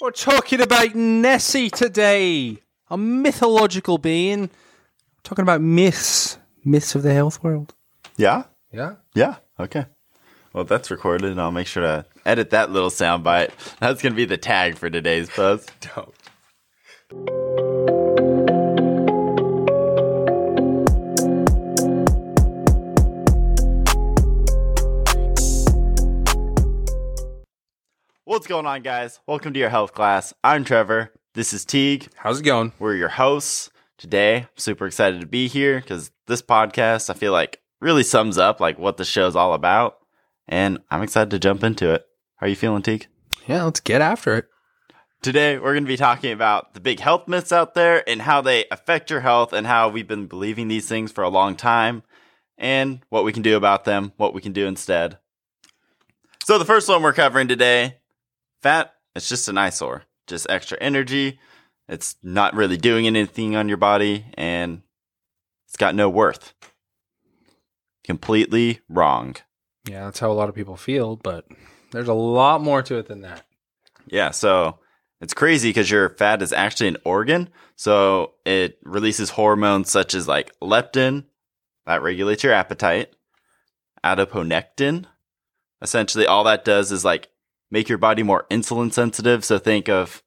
We're talking about Nessie today, a mythological being. talking about myths, myths of the health world. Yeah? Yeah. Yeah. Okay. Well, that's recorded, and I'll make sure to edit that little sound bite. That's going to be the tag for today's post. Don't. What's going on, guys? Welcome to your health class. I'm Trevor. This is Teague. How's it going? We're your hosts today. I'm super excited to be here because this podcast, I feel like, really sums up like what the show's all about, and I'm excited to jump into it. How are you feeling, Teague? Yeah, let's get after it. Today, we're going to be talking about the big health myths out there and how they affect your health and how we've been believing these things for a long time and what we can do about them, what we can do instead. So, the first one we're covering today fat, it's just an eyesore, just extra energy. It's not really doing anything on your body and it's got no worth. Completely wrong. Yeah, that's how a lot of people feel, but there's a lot more to it than that. Yeah, so it's crazy because your fat is actually an organ. So it releases hormones such as like leptin, that regulates your appetite, adiponectin. Essentially, all that does is like make your body more insulin sensitive. So think of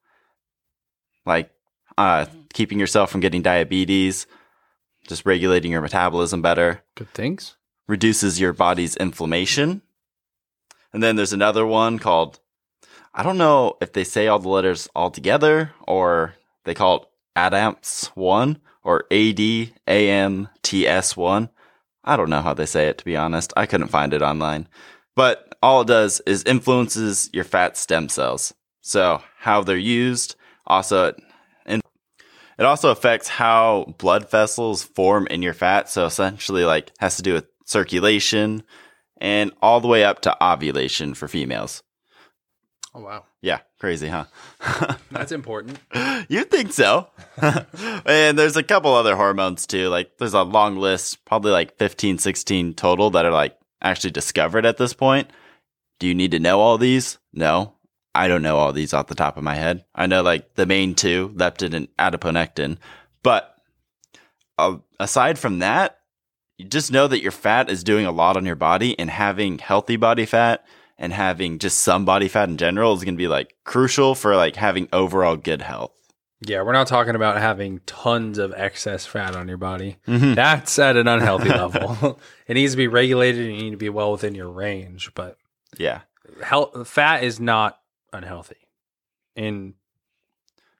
like uh, keeping yourself from getting diabetes, just regulating your metabolism better Good things. reduces your body's inflammation. And then there's another one called, I don't know if they say all the letters all together or they call it ADAMTS 1 or ADAMTS 1. I don't know how they say it, to be honest. I couldn't find it online. But all it does is influences your fat stem cells. So how they're used, also it it also affects how blood vessels form in your fat. So essentially, like, has to do with circulation and all the way up to ovulation for females. Oh wow. Yeah, crazy, huh? That's important. you think so? and there's a couple other hormones too. Like, there's a long list, probably like 15, 16 total that are like actually discovered at this point. Do you need to know all these? No. I don't know all these off the top of my head. I know like the main two, leptin and adiponectin. But uh, aside from that, you just know that your fat is doing a lot on your body and having healthy body fat and having just some body fat in general is going to be like crucial for like having overall good health. Yeah, we're not talking about having tons of excess fat on your body. Mhm. That's at an unhealthy level. it needs to be regulated and you need to be well within your range, but Yeah. health, fat is not unhealthy. And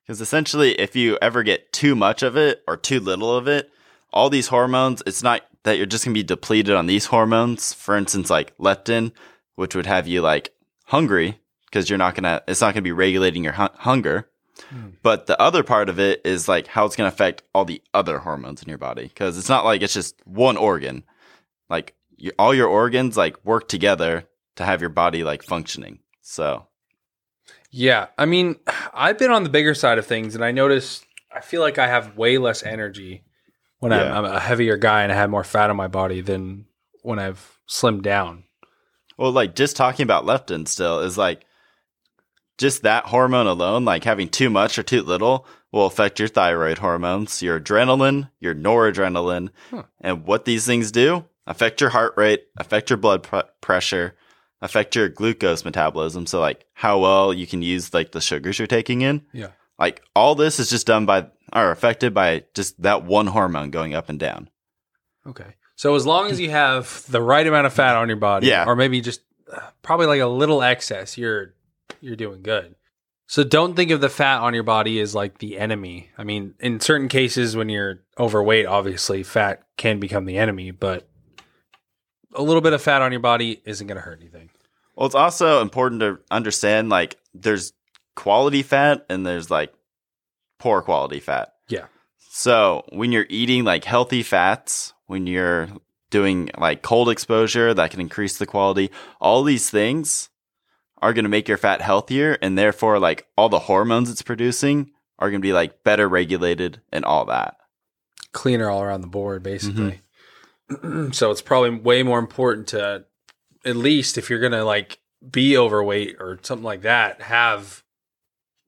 Because essentially, if you ever get too much of it or too little of it, all these hormones, it's not that you're just going to be depleted on these hormones. For instance, like leptin, which would have you like hungry because you're not going to, it's not going to be regulating your hu- hunger. Hmm. But the other part of it is like how it's going to affect all the other hormones in your body. Because it's not like it's just one organ. Like you, all your organs like work together to have your body like functioning. So, yeah, I mean, I've been on the bigger side of things and I notice I feel like I have way less energy when I'm, I'm a heavier guy and I have more fat on my body than when I've slimmed down. Well, like just talking about leptin still is like just that hormone alone, like having too much or too little will affect your thyroid hormones, your adrenaline, your noradrenaline. Huh. And what these things do affect your heart rate, affect your blood pr- pressure, affect your glucose metabolism. So like how well you can use like the sugars you're taking in. Yeah. Like all this is just done by or affected by just that one hormone going up and down. Okay. So as long as you have the right amount of fat on your body, Yeah. or maybe just uh, probably like a little excess, you're you're doing good. So don't think of the fat on your body as like the enemy. I mean, in certain cases when you're overweight, obviously fat can become the enemy, but a little bit of fat on your body isn't going to hurt anything. Well, it's also important to understand like there's quality fat and there's like poor quality fat. Yeah. So when you're eating like healthy fats, when you're doing like cold exposure that can increase the quality, all these things are going to make your fat healthier and therefore like all the hormones it's producing are going to be like better regulated and all that. Cleaner all around the board, mm-hmm. basically. so it's probably way more important to, at least if you're to like be overweight or something like that, have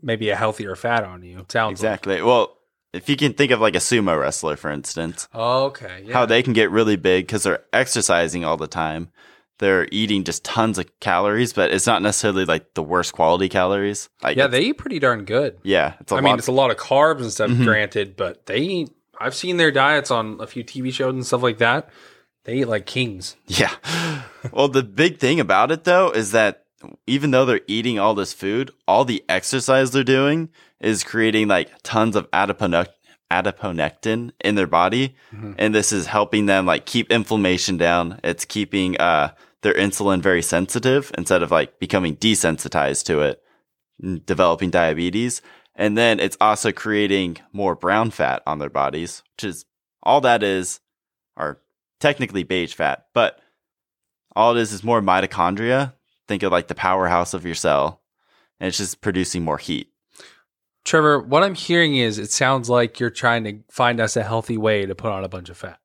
maybe a healthier fat on you. Sounds Exactly. Well, if you can think of like a sumo wrestler, for instance, Like. Okay. Yeah. how they can get really big because they're exercising all the time. They're eating just tons of calories, but it's not necessarily like the worst quality calories. Like, yeah, they eat pretty darn good. yeah, it's a I mean, it's a lot of carbs and stuff, Mhm. granted, but they eat. I've seen their diets on a few TV shows and stuff like that. They eat like kings. Yeah. well, the big thing about it though is that even though they're eating all this food, all the exercise they're doing is creating like tons of adipone- adiponectin in their body. Mhm. And this is helping them like keep inflammation down. It's keeping uh, their insulin very sensitive instead of like becoming desensitized to it, developing diabetes. And then it's also creating more brown fat on their bodies, which is all that is, are technically beige fat, but all it is is more mitochondria. Think of like the powerhouse of your cell, and it's just producing more heat. Trevor, what I'm hearing is it sounds like you're trying to find us a healthy way to put on a bunch of fat.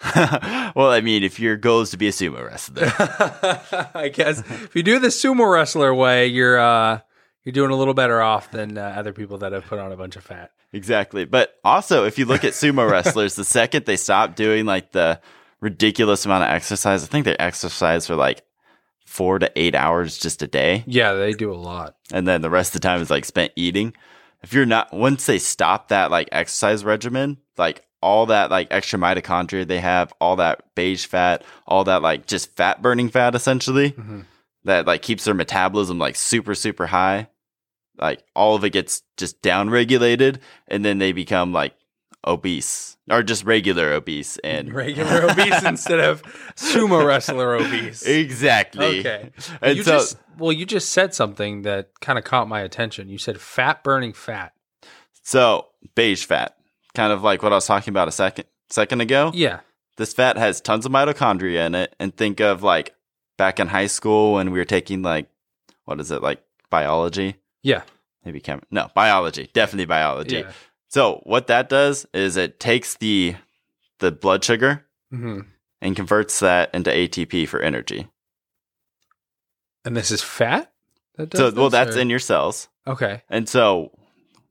well, I mean, if your goal is to be a sumo wrestler, I guess if you do the sumo wrestler way, you're uh, you're doing a little better off than uh, other people that have put on a bunch of fat. exactly. But also, if you look at sumo wrestlers, the second they stop doing like the ridiculous amount of exercise, I think they exercise for like four to eight hours just a day. Yeah, they do a lot. and then the rest of the time is like spent eating. If you're not once they stop that like exercise regimen, like all that like extra mitochondria they have, all that beige fat, all that like just fat burning fat essentially Mhm. that like keeps their metabolism like super super high. Like all of it gets just down regulated and then they become like obese or just regular obese and Regular obese instead of sumo wrestler obese. exactly. Okay. And you so just well, you just said something that kind of caught my attention. You said fat burning fat. so beige fat, kind of like what I was talking about a second second ago. Yeah. this fat has tons of mitochondria in it and think of like back in high school when we were taking like what is it like biology Yeah. maybe chem no biology definitely biology Yeah. So what that does is it takes the the blood sugar hmm and converts that into atp for energy And this is fat. That does so well that's or- in your cells Okay. and so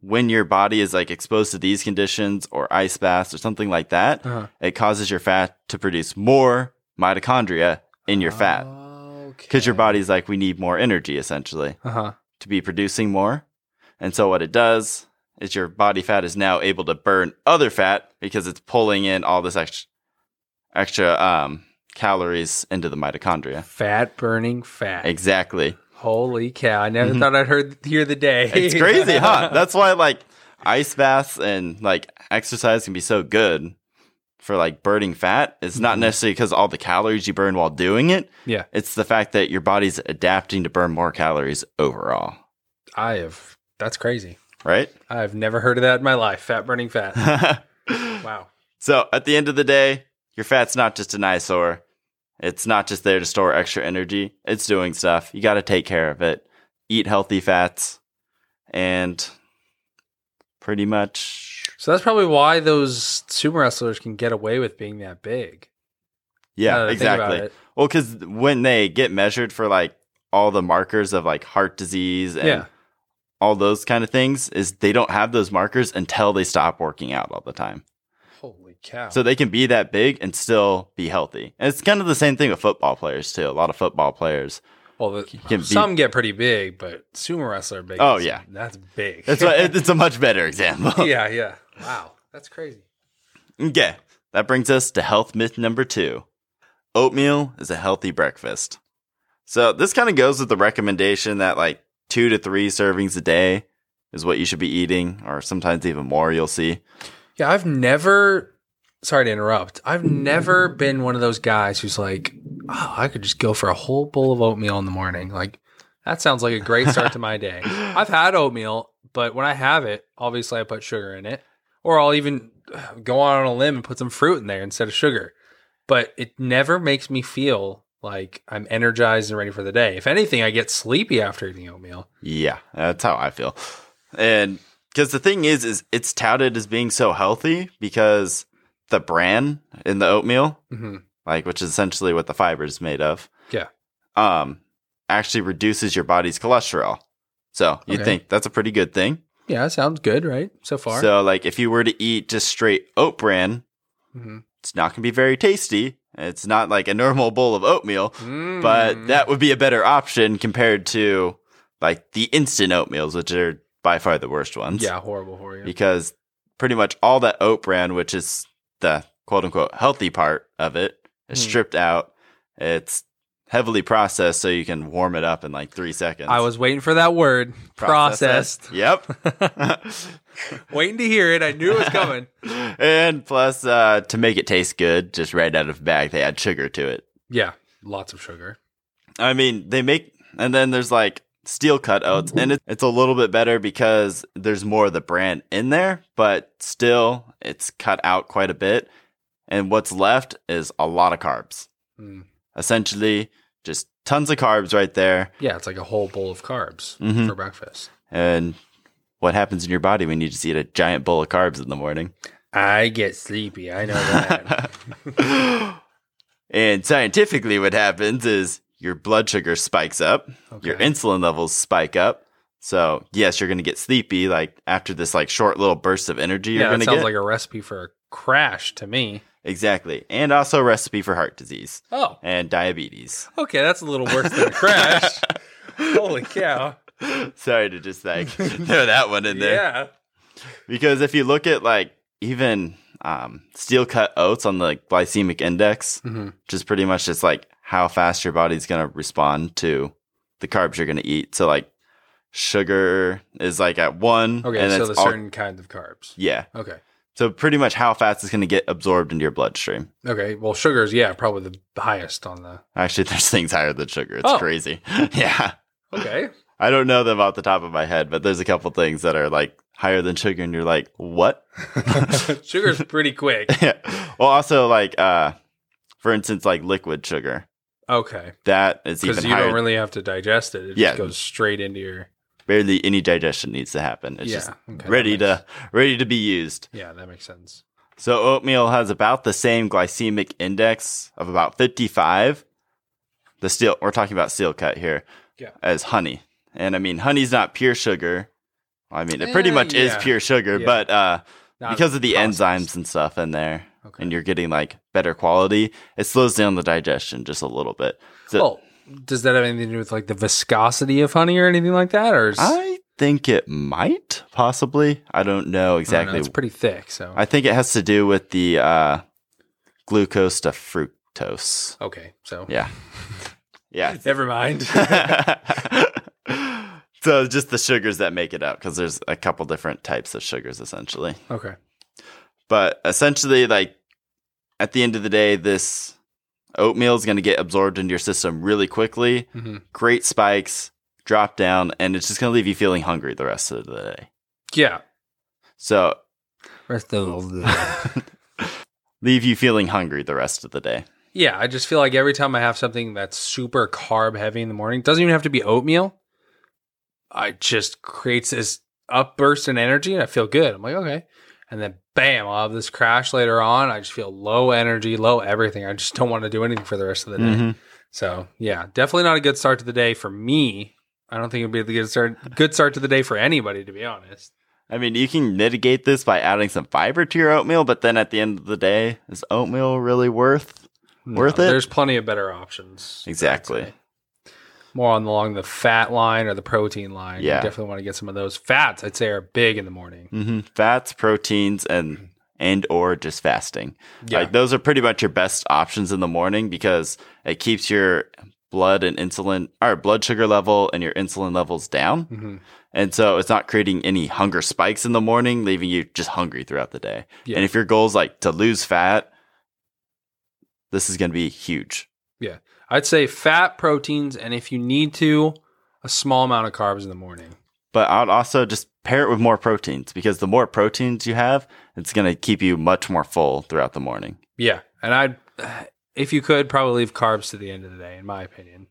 when your body is like exposed to these conditions or ice baths or something like that Uh-huh. it causes your fat to produce more mitochondria in your fat because your body's like we need more energy essentially Uh huh. to be producing more and so what it does is your body fat is now able to burn other fat because it's pulling in all this extra extra um, calories into the mitochondria Fat burning fat. exactly Holy cow! I never Mhm. thought I'd heard hear the day. it's crazy huh that's why like ice baths and like exercise can be so good for like burning fat it's not Mhm. necessarily because all the calories you burn while doing it yeah. it's the fact that your body's adapting to burn more calories overall I have. That's crazy. Right I've never heard of that in my life. Fat burning fat. Wow. So at the end of the day, your fat's not just an eyesore. It's not just there to store extra energy. It's doing stuff. You got to take care of it. Eat healthy fats, and pretty much, So that's probably why those sumo wrestlers can get away with being that big. yeah, that I think about exactly. Well, because when they get measured for like all the markers of like heart disease and Yeah. All those kind of things, is they don't have those markers until they stop working out all the time. Holy cow. So they can be that big and still be healthy. And it's kind of the same thing with football players too. A lot of football players. well, the, can be- some get pretty big, but sumo wrestler big. Oh, yeah. That's big. That's it's a much better example. yeah, yeah. Wow. That's crazy. Okay. That brings us to health myth number two. Oatmeal is a healthy breakfast. So this kind of goes with the recommendation that like two to three servings a day is what you should be eating, or sometimes even more, you'll see. Yeah, I've never. Sorry to interrupt. I've never been one of those guys who's like, oh, I could just go for a whole bowl of oatmeal in the morning. Like, that sounds like a great start to my day. I've had oatmeal, but when I have it, obviously I put sugar in it, or I'll even go on a limb and put some fruit in there instead of sugar. But it never makes me feel like I'm energized and ready for the day. If anything, I get sleepy after eating oatmeal. Yeah, that's how I feel. And because the thing is, is it's touted as being so healthy because the bran in the oatmeal, hmm like which is essentially what the fiber is made of, Yeah. um, actually reduces your body's cholesterol. So you Okay. think that's a pretty good thing. Yeah, sounds good, right? So far. So like if you were to eat just straight oat bran, Mhm. it's not going to be very tasty. It's not like a normal bowl of oatmeal, but Mm. that would be a better option compared to like the instant oatmeals, which are by far the worst ones. yeah, horrible for you. Because pretty much all that oat bran, which is the quote unquote healthy part of it, is Hmm. stripped out. It's heavily processed so you can warm it up in like three seconds. I was waiting for that word, processed. Yep. waiting to hear it. I knew it was coming. and plus, uh, to make it taste good, just right out of the bag, they add sugar to it. yeah, lots of sugar. I mean, they make, and then there's like steel cut oats, and it, it's a little bit better because there's more of the bran in there, but still, it's cut out quite a bit. And what's left is a lot of carbs. Mm. Essentially, just tons of carbs right there. Yeah, it's like a whole bowl of carbs Mhm. for breakfast. And what happens in your body when you just eat a giant bowl of carbs in the morning? I get sleepy. I know that. and scientifically, what happens is your blood sugar spikes up, your insulin levels spike up. So yes, you're going to get sleepy. Like after this, like short little burst of energy, you're yeah, going that to sounds like a recipe for a crash to me. Exactly, and also a recipe for heart disease Oh, and diabetes. okay, that's a little worse than a crash. Holy cow! Sorry to just like throw that one in there. Yeah. Because if you look at like even um, steel cut oats on the glycemic index, Mhm. which is pretty much just like how fast your body's going to respond to the carbs you're going to eat. So like sugar is like at one. Okay, and so the all- certain kinds of carbs. yeah. Okay. So pretty much how fast it's going to get absorbed into your bloodstream. Okay. Well, sugars, yeah, probably the highest on the. Actually, there's things higher than sugar. It's Oh. crazy. yeah. Okay. I don't know them off the top of my head, but there's a couple things that are like higher than sugar, and you're like, what? Sugar's pretty quick. yeah. Well, also like, uh, for instance, like liquid sugar. Okay. That is Because you higher. don't really have to digest it. It Yeah. just goes straight into your. Barely any digestion needs to happen. It's yeah. just okay, ready that to ready to be used. Yeah, that makes sense. So oatmeal has about the same glycemic index of about 55. The steel we're talking about steel cut here Yeah. as honey. And I mean honey's not pure sugar. I mean it pretty Eh, much is pure sugar, Yeah. but uh because of the processed. enzymes and stuff in there Okay. and you're getting like better quality, it slows down the digestion just a little bit. So well, does that have anything to do with like the viscosity of honey or anything like that? Or is, I think it might possibly. I don't know I don't know, exactly. it's pretty thick. So I think it has to do with the uh, glucose to fructose. okay. So Yeah. Yeah. never mind. so just the sugars that make it up because there's a couple different types of sugars essentially. okay. But essentially, like at the end of the day, this oatmeal is going to get absorbed into your system really quickly. hmm Great spikes, drop down, and it's just going to leave you feeling hungry the rest of the day. Yeah. So Rest of the- leave you feeling hungry the rest of the day. yeah, I just feel like every time I have something that's super carb heavy in the morning, doesn't even have to be oatmeal. I just creates this upburst in energy, and I feel good. I'm like, okay, and then bam, I'll have this crash later on. I just feel low energy, low everything. I just don't want to do anything for the rest of the day. Mhm. So yeah, definitely not a good start to the day for me. I don't think it'd be a good start good start to the day for anybody, to be honest. I mean, you can mitigate this by adding some fiber to your oatmeal, but then at the end of the day, is oatmeal really worth? Worth it? There's plenty of better options. Exactly. More on along the fat line or the protein line. Yeah. You definitely want to get some of those fats. I'd say are big in the morning. hmm Fats, proteins, and and or just fasting. Yeah. Like those are pretty much your best options in the morning because it keeps your blood and insulin or blood sugar level and your insulin levels down. hmm And so it's not creating any hunger spikes in the morning, leaving you just hungry throughout the day. Yeah. And if your goal is like to lose fat, this is going to be huge. I'd say fat, proteins, and if you need to, a small amount of carbs in the morning. But I'd also just pair it with more proteins because the more proteins you have, it's going to keep you much more full throughout the morning. Yeah. And I'd, if you could, probably leave carbs to the end of the day, in my opinion.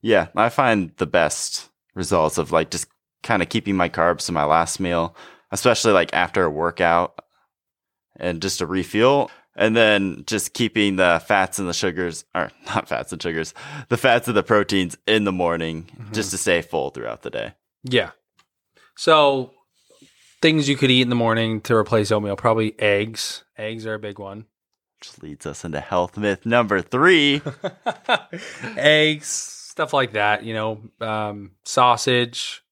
Yeah, I find the best results of like just kind of keeping my carbs to my last meal, especially like after a workout and just a refuel. And then just keeping the fats and the sugars, or not fats and sugars, the fats and the proteins in the morning Mhm. just to stay full throughout the day. Yeah. So things you could eat in the morning to replace oatmeal, probably eggs. Eggs are a big one. Which leads us into health myth number three. eggs, stuff like that. You know, um, sausage.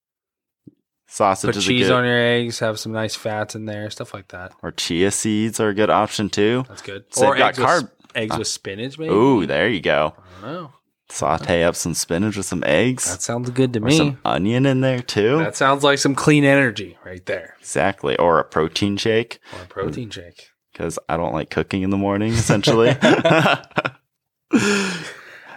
Sausage Put cheese good, on your eggs. Have some nice fats in there. Stuff like that. or chia seeds are a good option too. That's good. So or they've got eggs, with, eggs uh, with spinach, maybe. Ooh, there you go. I don't know. Saute up some spinach with some eggs. That sounds good to or me. some onion in there too. That sounds like some clean energy right there. exactly. Or a protein shake Or a protein shake. because I don't like cooking in the morning. Essentially,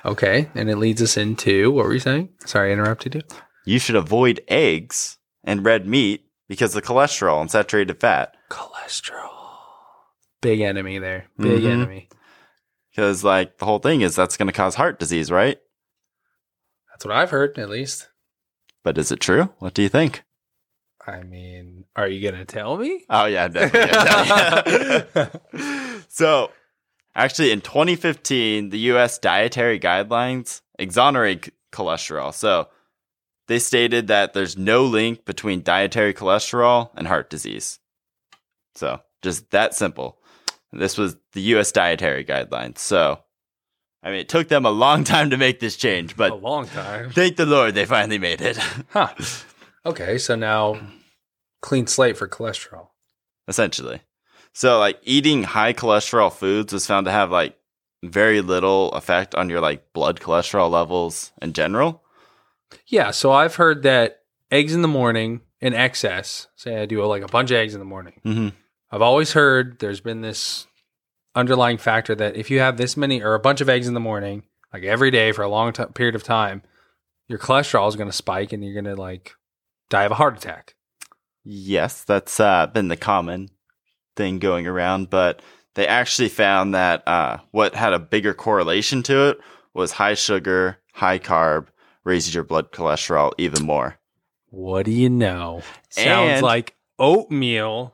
Okay, and it leads us into what were you saying? Sorry, I interrupted you. you should avoid eggs and red meat because the cholesterol and saturated fat. Cholesterol. Big enemy there. Big Mhm. enemy. Because like the whole thing is that's going to cause heart disease, right? That's what I've heard, at least. But is it true? What do you think? I mean, are you gonna tell me? Oh yeah, definitely. yeah. so, actually, in 2015, the U.S. dietary guidelines exonerate cholesterol. So, they stated that there's no link between dietary cholesterol and heart disease. So, just that simple. This was the U.S. dietary guidelines. So, I mean, it took them a long time to make this change, but a long time. thank the Lord they finally made it. Huh. Okay, so now clean slate for cholesterol. essentially. So like eating high cholesterol foods was found to have like very little effect on your like blood cholesterol levels in general. Yeah, so I've heard that eggs in the morning in excess, say I do like a bunch of eggs in the morning. Mm-hmm. I've always heard there's been this underlying factor that if you have this many or a bunch of eggs in the morning, like every day for a long t- period of time, your cholesterol is going to spike and you're going to like die of a heart attack. Yes, that's uh, been the common thing going around, but they actually found that uh, what had a bigger correlation to it was high sugar, high carb raises your blood cholesterol even more. What do you know? Sounds And- like oatmeal.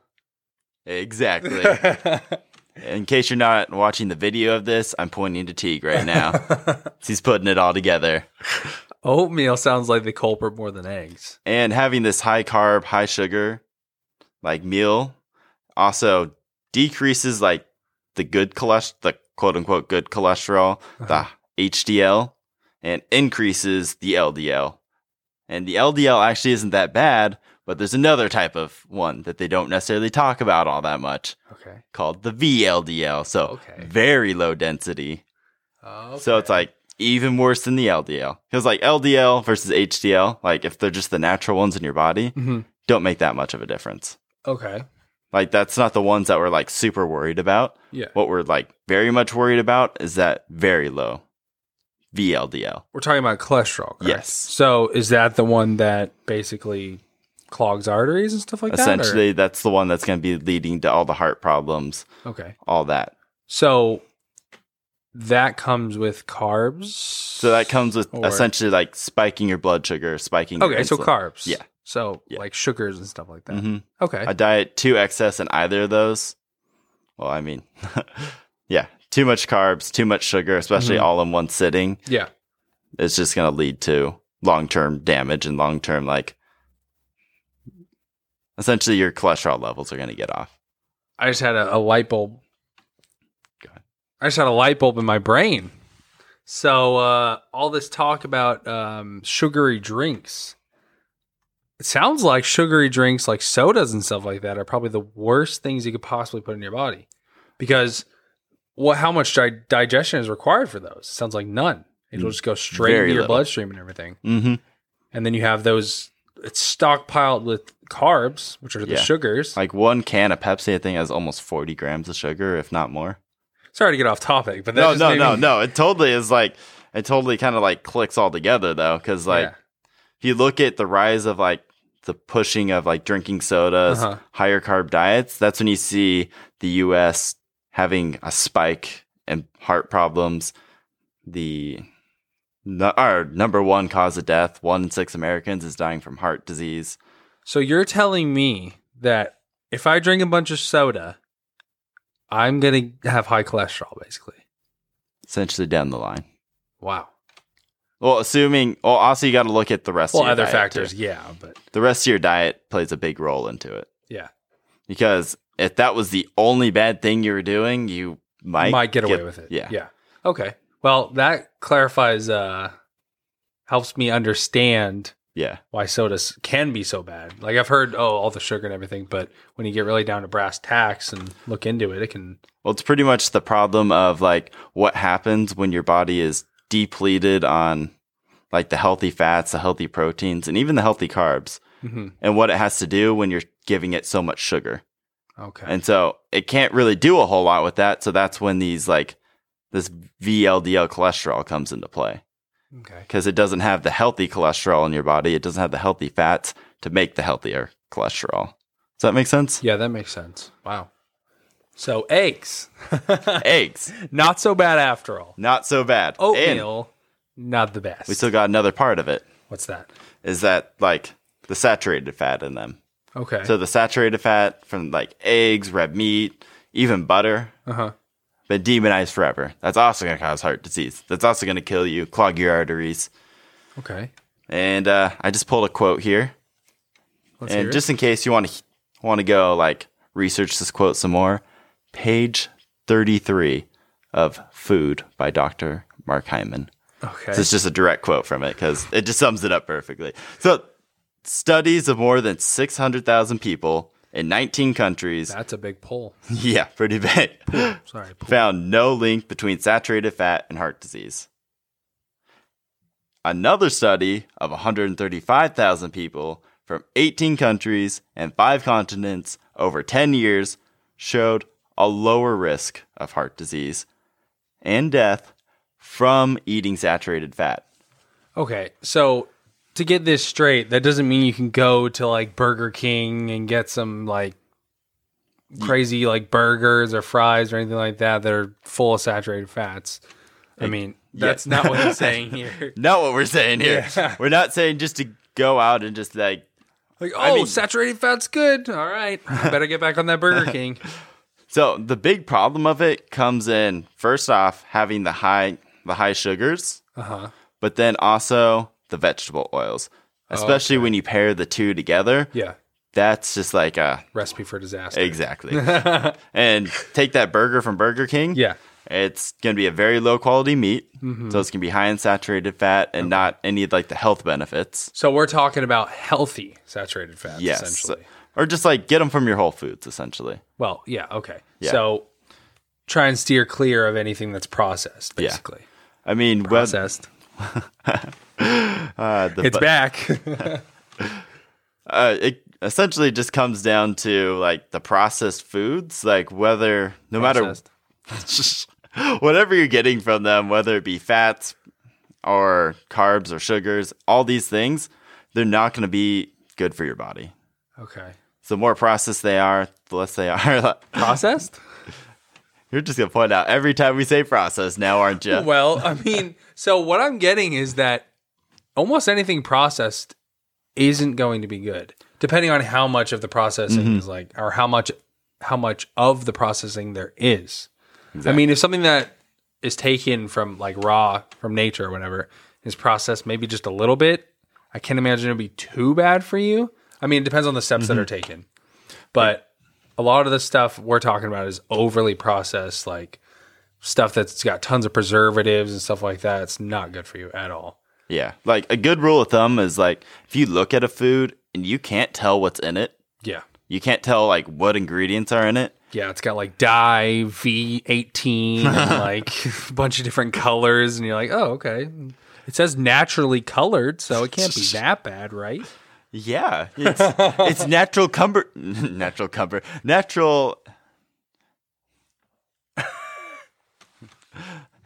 Exactly. In case you're not watching the video of this, I'm pointing to Teague right now. He's putting it all together. oatmeal sounds like the culprit more than eggs. and having this high carb, high sugar like meal also decreases like the good cholesterol, the quote unquote good cholesterol, Uh-huh. the HDL, and increases the LDL. And the LDL actually isn't that bad, but there's another type of one that they don't necessarily talk about all that much Okay. called the VLDL. So Okay. very low density. okay. So it's like even worse than the LDL. Because like LDL versus HDL, like if they're just the natural ones in your body, Mhm. don't make that much of a difference. Okay. Like that's not the ones that we're like super worried about. Yeah. What we're like very much worried about is that very low VLDL. We're talking about cholesterol. correct? Yes. So is that the one that basically clogs arteries and stuff like that? Essentially, that's the one that's going to be leading to all the heart problems. Okay. all that. So that comes with carbs. So that comes with Or- essentially like spiking your blood sugar, spiking. your Okay, so carbs. Yeah. So Yeah. like sugars and stuff like that. Mhm. Okay. a diet too excess in either of those. Well, I mean, too much carbs, too much sugar, especially Mhm. all in one sitting, yeah. it's just going to lead to long term damage and long term, like, essentially your cholesterol levels are going to get off. I just had a, a light bulb. Go ahead. I just had a light bulb in my brain. So uh, all this talk about um, sugary drinks. It sounds like sugary drinks like sodas and stuff like that are probably the worst things you could possibly put in your body because what how much di- digestion is required for those? It sounds like none. It'll Mm, just go straight very into your little. bloodstream and everything. Mm-hmm. And then you have those it's stockpiled with carbs, which are the Yeah. sugars. Like one can of Pepsi, I think, has almost 40 grams of sugar, if not more. Sorry to get off topic, but that No, just no, made no, me- no. It totally is like, it totally kind of like clicks all together though. Cause like, Yeah. if you look at the rise of like the pushing of like drinking sodas, Uh-huh. higher carb diets, that's when you see the US having a spike in heart problems. The our number one cause of death, one in six Americans is dying from heart disease. So you're telling me that if I drink a bunch of soda, I'm going to have high cholesterol, basically. Essentially down the line. Wow. Well, assuming, well, also you got to look at the rest Well, of your other factors, too. yeah, but The rest of your diet plays a big role into it yeah, because if that was the only bad thing you were doing, you might might get away with it. Yeah. yeah. Okay. Well, that clarifies. uh Helps me understand Yeah. why sodas can be so bad. Like I've heard, oh, all the sugar and everything, but when you get really down to brass tacks and look into it, it can. Well, it's pretty much the problem of like what happens when your body is depleted on like the healthy fats, the healthy proteins, and even the healthy carbs, Mhm. and what it has to do when you're giving it so much sugar. Okay. And so it can't really do a whole lot with that. So that's when these like this VLDL cholesterol comes into play okay. because it doesn't have the healthy cholesterol in your body. It doesn't have the healthy fats to make the healthier cholesterol. Does that make sense? Yeah, that makes sense. Wow. So eggs, Eggs, not so bad after all. not so bad. And Oatmeal, not the best. we still got another part of it What's that? is that like the saturated fat in them. Okay. So the saturated fat from like eggs, red meat, even butter, uh huh. been demonized forever. That's also going to cause heart disease. That's also going to kill you, clog your arteries. Okay. And uh, I just pulled a quote here, Let's and just in case you want to want to go like research this quote some more, page thirty-three of "Food" by Dr. Mark Hyman. okay. This is just a direct quote from it because it just sums it up perfectly. So, studies of more than six hundred thousand people in nineteen countries, That's a big poll. yeah, pretty big, Sorry. Found no link between saturated fat and heart disease. Another study of 135,000 people from 18 countries and 5 continents over 10 years showed a lower risk of heart disease and death from eating saturated fat. Okay. So to get this straight, that doesn't mean you can go to like Burger King and get some like crazy like burgers or fries or anything like that that are full of saturated fats. I mean, that's not what he's saying here. Not what we're saying here. Yeah. We're not saying just to go out and just like Like, oh, I mean- saturated fat's good. All right, I better get back on that Burger King. So the big problem of it comes in first off having the high the high sugars, Uh huh. but then also the vegetable oils. Especially when you pair the two together, Yeah. that's just like a Recipe for disaster. exactly. and take that burger from Burger King. Yeah. It's going to be a very low quality meat, Mm-hmm. so it's going to be high in saturated fat and not any of like the health benefits. So we're talking about healthy saturated fats, Yes, essentially. or just like get them from your Whole Foods, essentially. Well, yeah, okay. Yeah. So try and steer clear of anything that's processed, Yeah. basically. I mean, Processed. uh, the, It's back. uh, it essentially just comes down to like the processed foods, like whether no Processed. matter whatever you're getting from them, whether it be fats or carbs or sugars, all these things, they're not going to be good for your body. Okay. So the more processed they are, the less they are. Processed? You're just going to point out every time we say processed now, aren't you? Well, I mean, so what I'm getting is that almost anything processed isn't going to be good, depending on how much of the processing Mm-hmm. is like, or how much, how much of the processing there is. I mean, if something that is taken from like raw from nature or whatever is processed maybe just a little bit, I can't imagine it'd be too bad for you. I mean, it depends on the steps that are Mm-hmm. taken, but a lot of the stuff we're talking about is overly processed, like stuff that's got tons of preservatives and stuff like that. It's not good for you at all. Yeah. Like a good rule of thumb is like if you look at a food and you can't tell what's in it, Yeah. you can't tell like what ingredients are in it. Yeah, it's got like dye V18 and like a bunch of different colors, and you're like, oh, okay. It says naturally colored, so it can't be that bad, right? Yeah, it's it's natural cumber, natural cumber, natural,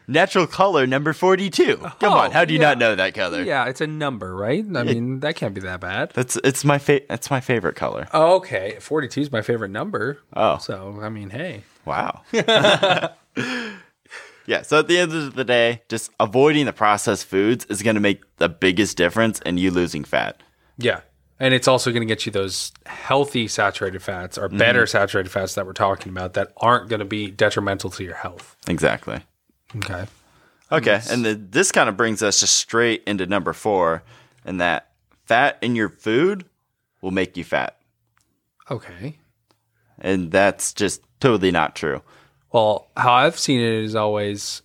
natural color number forty two. Come Oh, on, how do you oh, yeah. not know that color? Yeah, it's a number, right? I mean, that can't be that bad. That's it's my fa- That's my favorite color. Oh, okay. 42 is my favorite number. Oh. So, I mean, hey. Wow. yeah. So at the end of the day, just avoiding the processed foods is going to make the biggest difference in you losing fat. Yeah. And it's also going to get you those healthy saturated fats or mm-hmm. better saturated fats that we're talking about that aren't going to be detrimental to your health. Exactly. Okay. Okay, and the, this kind of brings us just straight into number four, and that fat in your food will make you fat, Okay. and that's just totally not true. Well, how I've seen it is always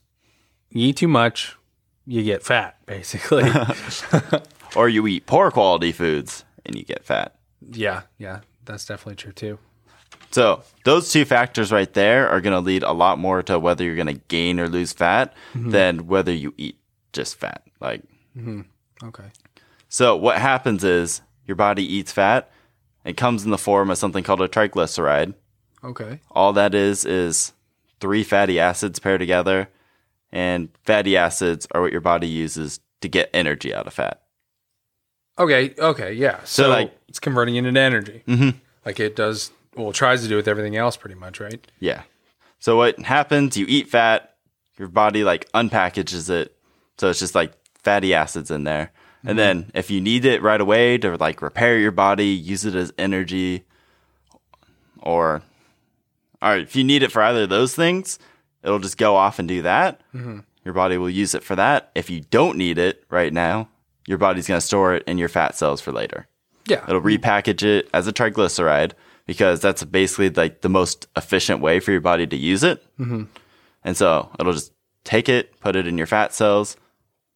you eat too much, you get fat, basically. Or you eat poor quality foods and you get fat. yeah, yeah, that's definitely true too. So those two factors right there are going to lead a lot more to whether you're going to gain or lose fat than whether you eat just fat. Like Okay. So what happens is your body eats fat. It comes in the form of something called a triglyceride. Okay. All that is is three fatty acids paired together, and fatty acids are what your body uses to get energy out of fat. Okay. Okay. Yeah. So, like- it's converting it into energy. Mm-hmm. Like it does. Well, it tries to do with everything else, pretty much, right? Yeah. So what happens? You eat fat, your body like unpackages it, so it's just like fatty acids in there. And mm-hmm. then if you need it right away to like repair your body, use it as energy, or all right, if you need it for either of those things, it'll just go off and do that. Mm-hmm. Your body will use it for that. If you don't need it right now, your body's going to store it in your fat cells for later. Yeah. It'll repackage it as a triglyceride because that's basically like the most efficient way for your body to use it. Mm-hmm. And so it'll just take it, put it in your fat cells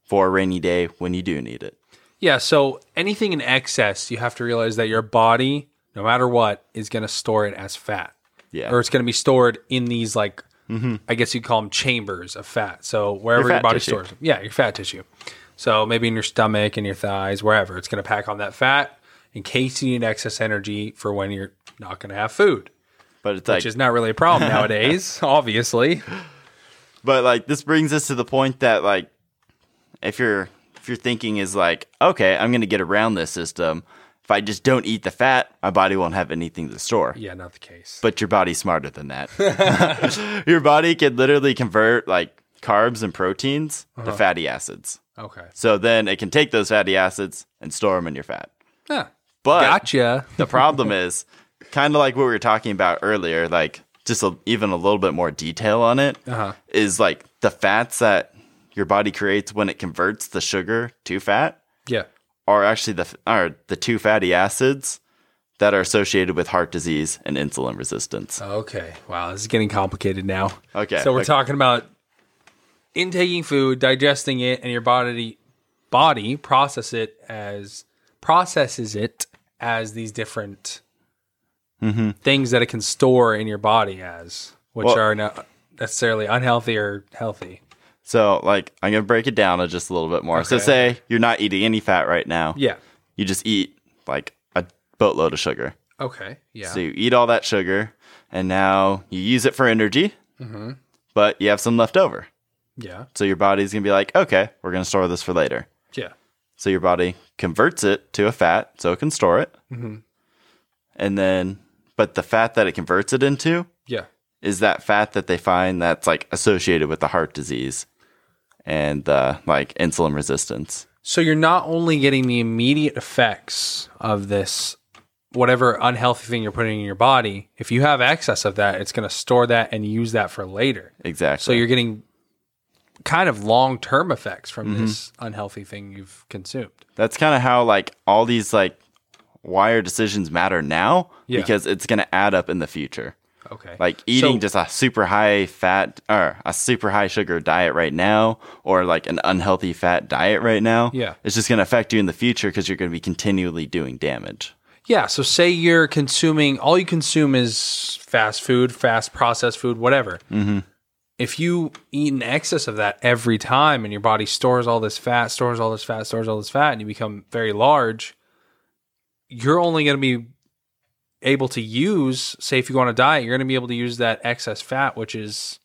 for a rainy day when you do need it. Yeah, so anything in excess, you have to realize that your body, no matter what, is going to store it as fat. Yeah. Or it's going to be stored in these, like, I guess you'd call them chambers of fat. So wherever Your your, body tissue. stores. Yeah, your fat tissue. So maybe in your stomach and your thighs, wherever, it's going to pack on that fat in case you need excess energy for when you're not going to have food, But it's like, which is not really a problem nowadays, obviously. but like this brings us to the point that like, if you're if you're thinking is like, okay, I'm going to get around this system. If I just don't eat the fat, my body won't have anything to store. Yeah, not the case. but your body's smarter than that. your body can literally convert like carbs and proteins to uh-huh. fatty acids. Okay. So then it can take those fatty acids and store them in your fat. Yeah. But Gotcha. the problem is kind of like what we were talking about earlier, like just a, even a little bit more detail on it is Uh-huh. like the fats that your body creates when it converts the sugar to fat Yeah. are actually the are the two fatty acids that are associated with heart disease and insulin resistance. Okay. Wow, this is getting complicated now. Okay. So we're okay. talking about intaking food, digesting it, and your body body process it as processes it as these different things that it can store in your body as, which Well- are not necessarily unhealthy or healthy. So, like, I'm gonna break it down just a little bit more. So, say you're not eating any fat right now. Yeah. You just eat like a boatload of sugar. Okay. Yeah. So you eat all that sugar, and now you use it for energy, Mm-hmm. but you have some left over. yeah. So your body's gonna be like, okay, we're gonna store this for later. Yeah. So your body converts it to a fat, so it can store it, Mm-hmm. and then, but the fat that it converts it into Yeah. is that fat that they find that's like associated with the heart disease and uh, like insulin resistance. So you're not only getting the immediate effects of this whatever unhealthy thing you're putting in your body, if you have excess of that, it's going to store that and use that for later. Exactly. So you're getting kind of long-term effects from Mm-hmm. this unhealthy thing you've consumed. that's kind of how like all these like why our decisions matter now Yeah. because it's going to add up in the future. Okay. Like eating So- just a super high fat or a super high sugar diet right now or like an unhealthy fat diet right now. Yeah. It's just going to affect you in the future because you're going to be continually doing damage. Yeah, so say you're consuming all you consume is fast food, fast processed food, whatever. Mm-hmm. If you eat in excess of that every time, and your body stores all this fat, stores all this fat, stores all this fat, and you become very large, you're only going to be able to use. Say, if you go on a diet, you're going to be able to use that excess fat, which is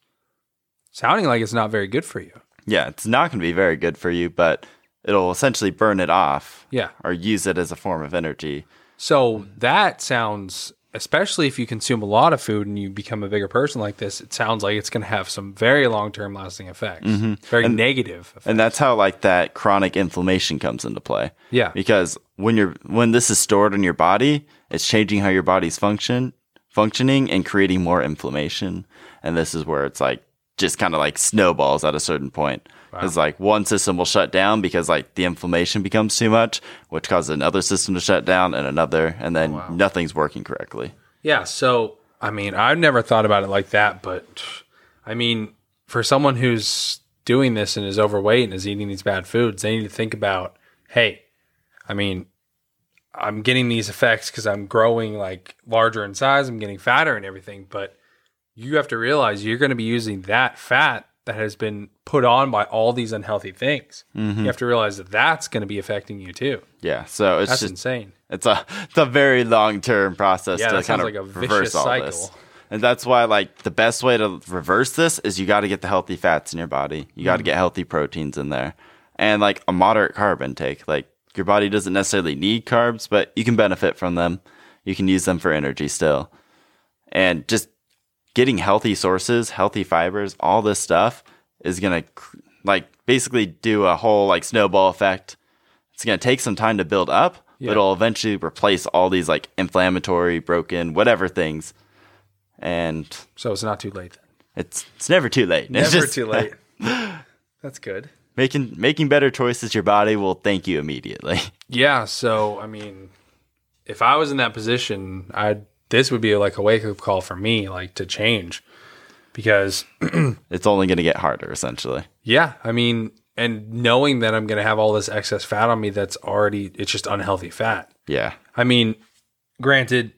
sounding like it's not very good for you. Yeah, it's not going to be very good for you, but it'll essentially burn it off Yeah. or use it as a form of energy. So that sounds, especially if you consume a lot of food and you become a bigger person like this, it sounds like it's going to have some very long term lasting effects, mm-hmm. very negative effects. And that's how like that chronic inflammation comes into play. Yeah. Because when you're when this is stored in your body, it's changing how your body's function functioning and creating more inflammation. And this is where it's like just kind of like snowballs at a certain point. It's like one system will shut down because like the inflammation becomes too much, which causes another system to shut down and another, and then nothing's working correctly. Yeah. So, I mean, I've never thought about it like that, but I mean, for someone who's doing this and is overweight and is eating these bad foods, they need to think about, hey, I mean, I'm getting these effects because I'm growing like larger in size, I'm getting fatter and everything, but you have to realize you're going to be using that fat that has been put on by all these unhealthy things. Mm-hmm. You have to realize that that's going to be affecting you too. Yeah, so it's That's just insane. It's a it's a very long term process Yeah, to kind of like a reverse all cycle. this. And that's why like the best way to reverse this is you got to get the healthy fats in your body. You got to mm-hmm. get healthy proteins in there. And like a moderate carb intake. Like your body doesn't necessarily need carbs, but you can benefit from them. You can use them for energy still. And just getting healthy sources, healthy fibers, all this stuff is going to like basically do a whole like snowball effect. It's going to take some time to build up, Yeah. but it'll eventually replace all these like inflammatory, broken, whatever things. And So it's not too late then. it's it's never too late. Never just too late. That's good. Making making better choices, your body will thank you immediately. Yeah. So I mean, if I was in that position, I this would be like a wake up call for me, like to change, because It's only going to get harder, essentially. yeah, I mean, and knowing that I'm going to have all this excess fat on me, that's already it's just unhealthy fat. Yeah, I mean, granted,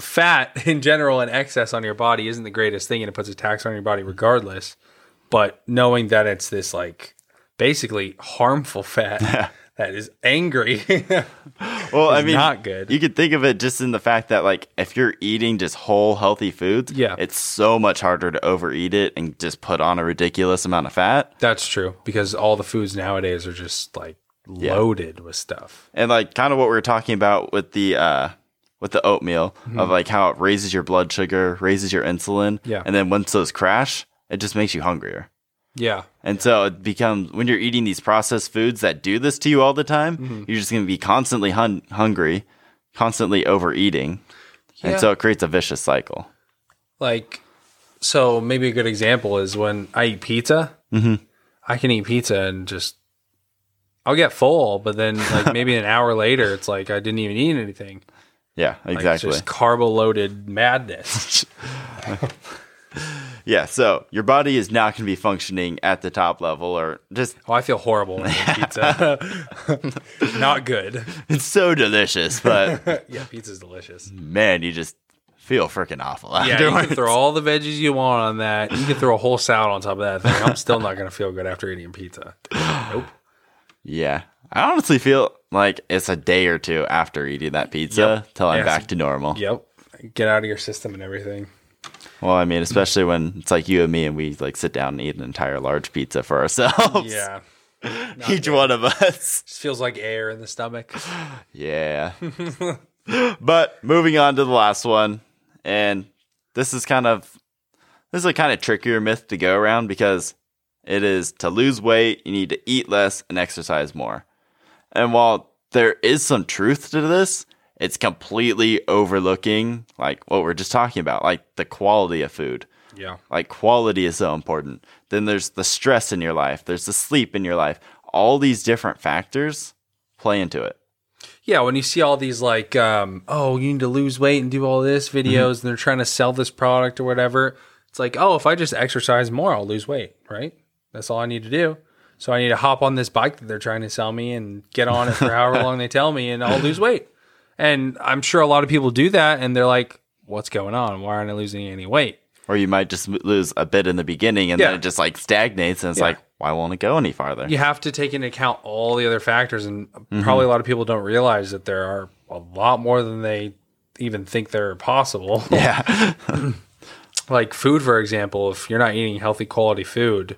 fat in general and excess on your body isn't the greatest thing, and it puts a tax on your body regardless. But knowing that it's this like basically harmful fat that is angry, Well, I mean, not good. You could think of it just in the fact that, like, if you're eating just whole healthy foods, Yeah. it's so much harder to overeat it and just put on a ridiculous amount of fat. That's true because all the foods nowadays are just like loaded with stuff. And like, kind of what we were talking about with the uh, with the oatmeal of like how it raises your blood sugar, raises your insulin, Yeah. and then once those crash, it just makes you hungrier. Yeah. And so it becomes when you're eating these processed foods that do this to you all the time, Mm-hmm. you're just going to be constantly hun- hungry, constantly overeating. Yeah. And so it creates a vicious cycle. Like, so maybe a good example is when I eat pizza. Mm-hmm. I can eat pizza and just I'll get full, but then like maybe an hour later, it's like I didn't even eat anything. Yeah, Like, exactly. It's just carbo loaded madness. yeah, so your body is not going to be functioning at the top level or just oh, I feel horrible when I eat pizza. Not good. it's so delicious, but Yeah, pizza's delicious. man, you just feel freaking awful Yeah, you can throw all the veggies you want on that. You can throw a whole salad on top of that thing. I'm still not going to feel good after eating pizza. Nope. Yeah. I honestly feel like it's a day or two after eating that pizza till I'm back to normal. Yep. Get out of your system and everything. Well, I mean, especially when it's like you and me and we like sit down and eat an entire large pizza for ourselves. Yeah. Each one of us. Just feels like air in the stomach. Yeah. but moving on to the last one. And this is kind of this is a kind of trickier myth to go around because it is to lose weight, you need to eat less and exercise more. And while there is some truth to this, it's completely overlooking like what we're just talking about, like the quality of food. Yeah. Like quality is so important. Then there's the stress in your life, there's the sleep in your life. All these different factors play into it. Yeah, when you see all these like, um, oh, you need to lose weight and do all this videos, and they're trying to sell this product or whatever, it's like, oh, if I just exercise more, I'll lose weight, right? That's all I need to do. So I need to hop on this bike that they're trying to sell me and get on it for however long they tell me, and I'll lose weight. And I'm sure a lot of people do that, and they're like, what's going on? Why aren't I losing any weight? Or you might just lose a bit in the beginning and Yeah. then it just like stagnates and it's Yeah. like, why won't it go any farther? you have to take into account all the other factors and mm-hmm. probably a lot of people don't realize that there are a lot more than they even think they're possible Yeah. like food for example if you're not eating healthy quality food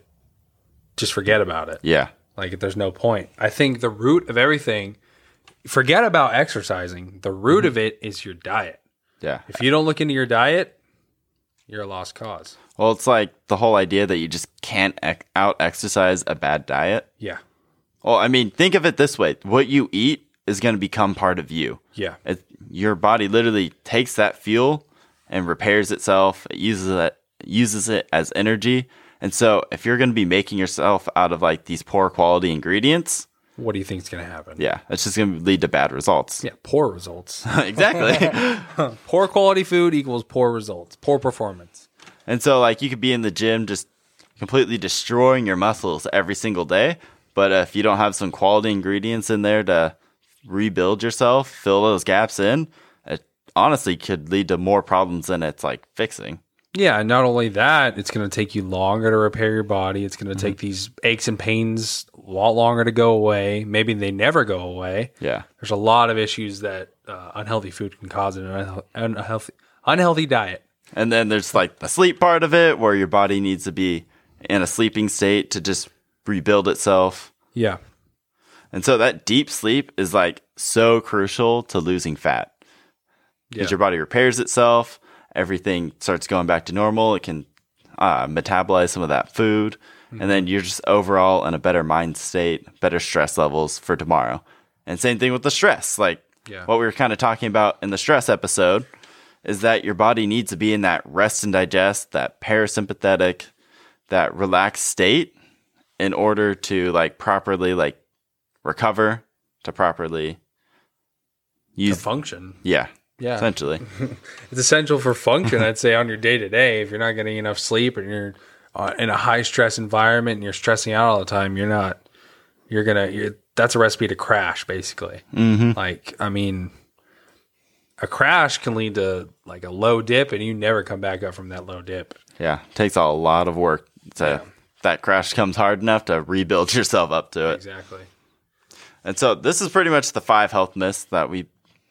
just forget about it yeah. like there's no point i think the root of everything forget about exercising the root of mm-hmm. it is your diet Yeah. if you don't look into your diet you're a lost cause Well, it's like the whole idea that you just can't ec- out exercise a bad diet. yeah Well, I mean, think of it this way what you eat is going to become part of you. yeah It, your body literally takes that fuel and repairs itself. It uses it uses it as energy, And so if you're going to be making yourself out of like these poor quality ingredients, What do you think is going to happen? yeah, it's just going to lead to bad results. Yeah, poor results. exactly. poor quality food equals poor results, poor performance. and so like you could be in the gym just completely destroying your muscles every single day, but if you don't have some quality ingredients in there to rebuild yourself, fill those gaps in, it honestly could lead to more problems than it's like fixing. Yeah, and not only that, it's going to take you longer to repair your body. It's going to mm-hmm. take these aches and pains a lot longer to go away. Maybe they never go away. Yeah. There's a lot of issues that uh, unhealthy food can cause in an unhealthy, unhealthy, unhealthy diet. And then there's like the sleep part of it where your body needs to be in a sleeping state to just rebuild itself. Yeah. And so that deep sleep is like so crucial to losing fat. Yeah. Your body repairs itself, everything starts going back to normal. It can uh, metabolize some of that food. Mm-hmm. And then you're just overall in a better mind state, better stress levels for tomorrow. And same thing with the stress. Like Yeah. what we were kind of talking about in the stress episode is that your body needs to be in that rest and digest, that parasympathetic, that relaxed state in order to like properly like recover, to properly To use function. yeah, Yeah. essentially. It's essential for function, I'd say, on your day to day. If you're not getting enough sleep and you're uh, in a high stress environment and you're stressing out all the time, you're not, you're to, you're, that's a recipe to crash, basically. Mm-hmm. Like, I mean, a crash can lead to like a low dip and you never come back up from that low dip. Yeah, takes a lot of work to that crash comes hard enough to rebuild yourself up to it. Exactly. And so this is pretty much the five health myths that we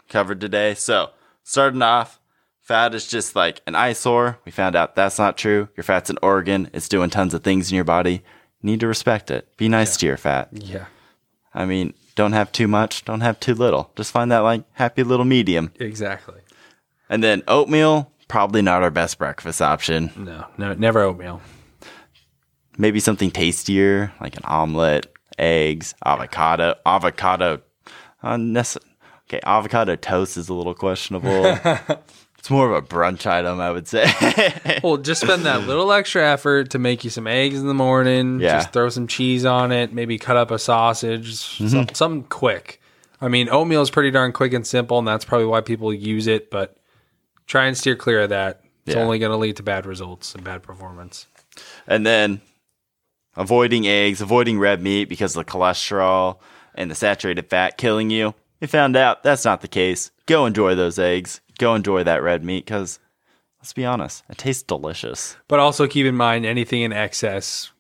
covered today. So starting off, fat is just like an eyesore. We found out that's not true. Your fat's an organ. It's doing tons of things in your body. You need to respect it. Be nice to your fat. Yeah. I mean, don't have too much. Don't have too little. Just find that like happy little medium. Exactly. And then oatmeal, probably not our best breakfast option. No, no, never oatmeal. maybe something tastier like an omelet, eggs, avocado, avocado. Uh, Unnecess- okay, avocado toast is a little questionable. it's more of a brunch item, I would say. Well, just spend that little extra effort to make you some eggs in the morning. Yeah. Just throw some cheese on it. Maybe cut up a sausage. Some, mm-hmm. something quick. I mean, oatmeal is pretty darn quick and simple, and that's probably why people use it. But try and steer clear of that. It's Yeah. only going to lead to bad results and bad performance. and then avoiding eggs, avoiding red meat because of the cholesterol and the saturated fat killing you. We found out that's not the case. Go enjoy those eggs. Go enjoy that red meat because let's be honest, it tastes delicious. But also keep in mind, anything in excess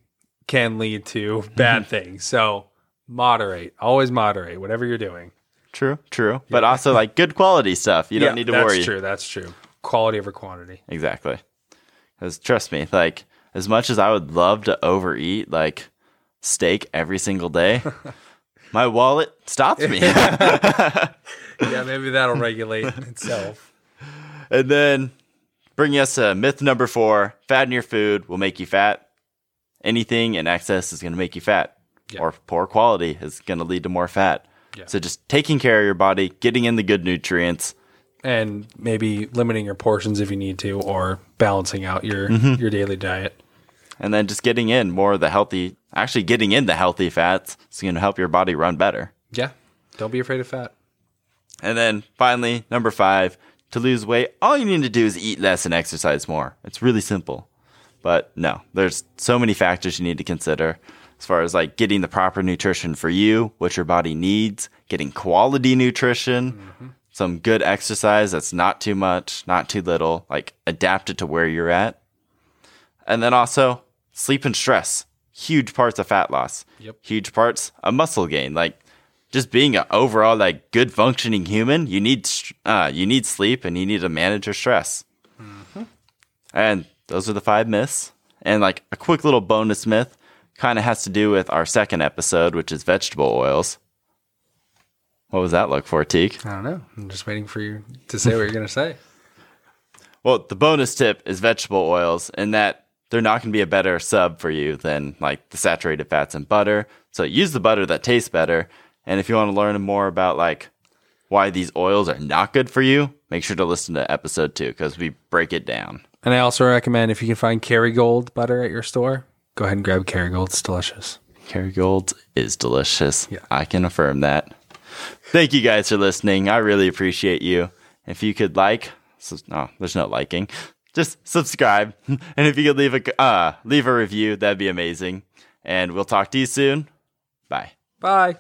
can lead to mm-hmm. bad things. So moderate. Always moderate. Whatever you're doing. True, true. But also like good quality stuff. You Yeah, don't need to that's worry. That's true. That's true. Quality over quantity. Exactly. Because trust me, like as much as I would love to overeat like steak every single day, my wallet stops me. Yeah, maybe that'll regulate itself. And then bringing us to myth number four: fat in your food will make you fat. Anything in excess is going to make you fat, Yeah. or poor quality is going to lead to more fat. Yeah. So just taking care of your body, getting in the good nutrients, and maybe limiting your portions if you need to, or balancing out your Mm-hmm. your daily diet. and then just getting in more of the healthy. Actually, getting in the healthy fats is going to help your body run better. Yeah, don't be afraid of fat. And then finally, number five, to lose weight, all you need to do is eat less and exercise more. It's really simple. But no, there's so many factors you need to consider as far as like getting the proper nutrition for you, what your body needs, getting quality nutrition, mm-hmm. some good exercise that's not too much, not too little, like adapt it to where you're at. And then also sleep and stress, huge parts of fat loss, Yep. huge parts of muscle gain. Like just being an overall like good functioning human, you need uh, you need sleep and you need to manage your stress. And those are the five myths. And like a quick little bonus myth kind of has to do with our second episode, which is vegetable oils. What was that look for, Teak? I don't know. I'm just waiting for you to say what you're gonna say. Well, the bonus tip is vegetable oils, and that they're not going to be a better sub for you than like the saturated fats and butter. So use the butter that tastes better. And if you want to learn more about like why these oils are not good for you, make sure to listen to episode two because we break it down. And I also recommend if you can find Kerrygold butter at your store, go ahead and grab Kerrygold. It's delicious. Kerrygold is delicious. Yeah. I can affirm that. Thank you guys for listening. I really appreciate you. If you could like, so, no, there's no liking. Just subscribe, and if you could leave a uh, leave a review, that'd be amazing. And we'll talk to you soon. Bye. Bye.